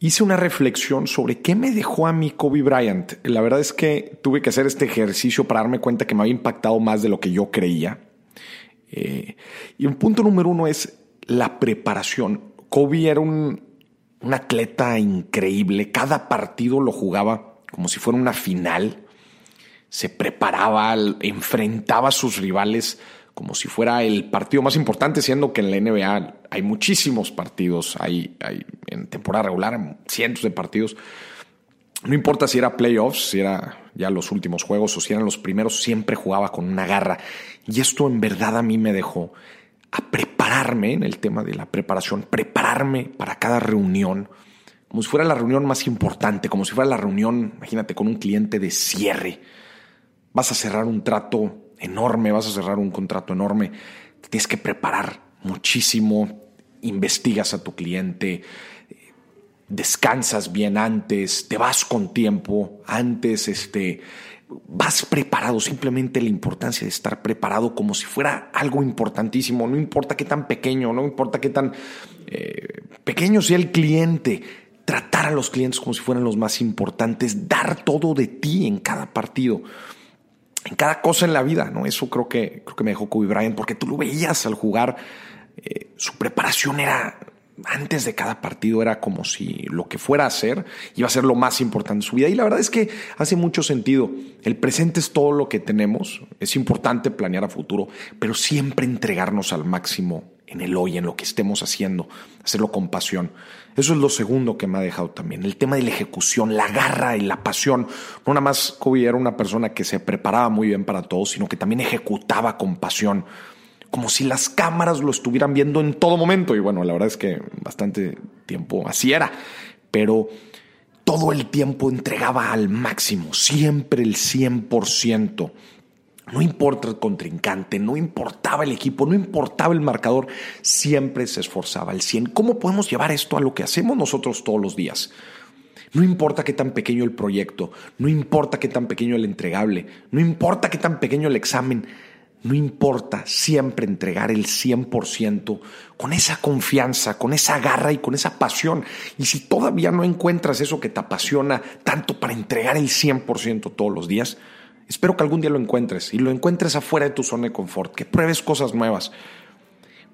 hice una reflexión sobre qué me dejó a mí Kobe Bryant. La verdad es que tuve que hacer este ejercicio para darme cuenta que me había impactado más de lo que yo creía. Eh, y un punto número uno es la preparación. Kobe era un, un atleta increíble. Cada partido lo jugaba como si fuera una final. Se preparaba, enfrentaba a sus rivales como si fuera el partido más importante, siendo que en la NBA hay muchísimos partidos, hay, hay en temporada regular cientos de partidos. No importa si era playoffs, si era ya los últimos juegos o si eran los primeros, siempre jugaba con una garra. Y esto en verdad a mí me dejó a prepararme en el tema de la preparación, prepararme para cada reunión, como si fuera la reunión más importante, como si fuera la reunión, imagínate, con un cliente de cierre. Vas a cerrar un trato enorme, vas a cerrar un contrato enorme, tienes que preparar muchísimo, investigas a tu cliente, descansas bien antes, te vas con tiempo, antes este, vas preparado, simplemente la importancia de estar preparado como si fuera algo importantísimo, no importa qué tan pequeño, no importa qué tan eh, pequeño sea el cliente, tratar a los clientes como si fueran los más importantes, dar todo de ti en cada partido en cada cosa en la vida, ¿no? Eso creo que, creo que me dejó Kobe Bryant, porque tú lo veías al jugar, eh, su preparación era, antes de cada partido era como si lo que fuera a hacer iba a ser lo más importante en su vida. Y la verdad es que hace mucho sentido. El presente es todo lo que tenemos, es importante planear a futuro, pero siempre entregarnos al máximo en el hoy, en lo que estemos haciendo, hacerlo con pasión. Eso es lo segundo que me ha dejado también, el tema de la ejecución, la garra y la pasión. No nada más Kobe era una persona que se preparaba muy bien para todo, sino que también ejecutaba con pasión, como si las cámaras lo estuvieran viendo en todo momento. Y bueno, la verdad es que bastante tiempo así era, pero todo el tiempo entregaba al máximo, siempre el 100%. No importa el contrincante, no importaba el equipo, no importaba el marcador, siempre se esforzaba al 100. ¿Cómo podemos llevar esto a lo que hacemos nosotros todos los días? No importa qué tan pequeño el proyecto, no importa qué tan pequeño el entregable, no importa qué tan pequeño el examen, no importa siempre entregar el 100% con esa confianza, con esa garra y con esa pasión. Y si todavía no encuentras eso que te apasiona tanto para entregar el 100% todos los días, Espero que algún día lo encuentres y lo encuentres afuera de tu zona de confort, que pruebes cosas nuevas,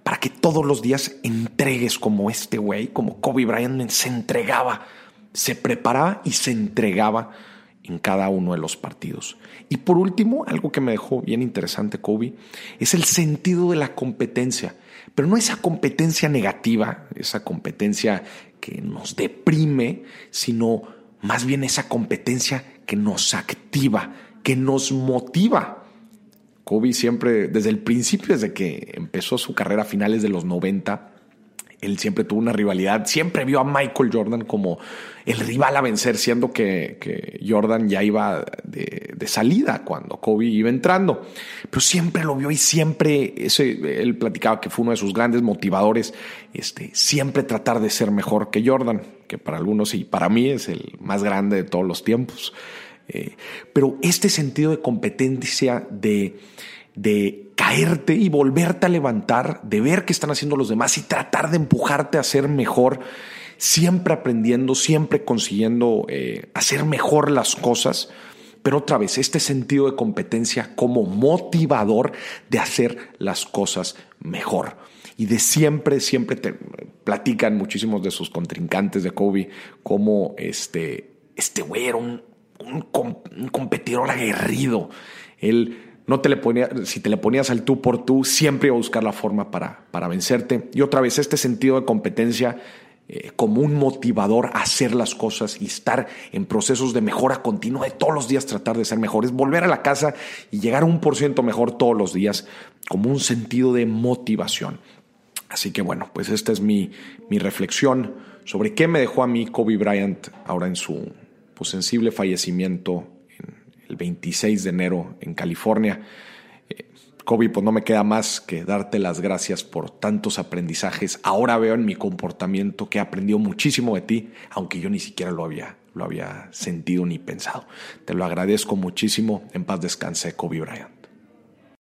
para que todos los días entregues como este güey, como Kobe Bryant se entregaba, se preparaba y se entregaba en cada uno de los partidos. Y por último, algo que me dejó bien interesante Kobe, es el sentido de la competencia, pero no esa competencia negativa, esa competencia que nos deprime, sino más bien esa competencia que nos activa, que nos motiva. Kobe siempre, desde el principio, desde que empezó su carrera a finales de los 90, él siempre tuvo una rivalidad, siempre vio a Michael Jordan como el rival a vencer, siendo que, Jordan ya iba de, salida cuando Kobe iba entrando. Pero siempre lo vio y siempre, ese, él platicaba que fue uno de sus grandes motivadores, este, siempre tratar de ser mejor que Jordan, que para algunos y para mí es el más grande de todos los tiempos. Eh, pero este sentido de competencia, de, de caerte y volverte a levantar, de ver qué están haciendo los demás y tratar de empujarte a ser mejor, siempre aprendiendo, siempre consiguiendo eh, hacer mejor las cosas. Pero otra vez, este sentido de competencia como motivador de hacer las cosas mejor. Y de siempre, siempre te platican muchísimos de sus contrincantes de Kobe, como este, este güey era un, un, competidor aguerrido. Él no te le ponía, si te le ponías al tú por tú, siempre iba a buscar la forma para, para vencerte. Y otra vez, este sentido de competencia eh, como un motivador a hacer las cosas y estar en procesos de mejora continua, de todos los días tratar de ser mejores, volver a la casa y llegar un por ciento mejor todos los días, como un sentido de motivación. Así que bueno, pues esta es mi, mi reflexión sobre qué me dejó a mí Kobe Bryant ahora en su, pues, sensible fallecimiento el 26 de enero en California. Eh, Kobe, pues no me queda más que darte las gracias por tantos aprendizajes. Ahora veo en mi comportamiento que he aprendido muchísimo de ti, aunque yo ni siquiera lo había, lo había sentido ni pensado. Te lo agradezco muchísimo. En paz descanse, Kobe Bryant.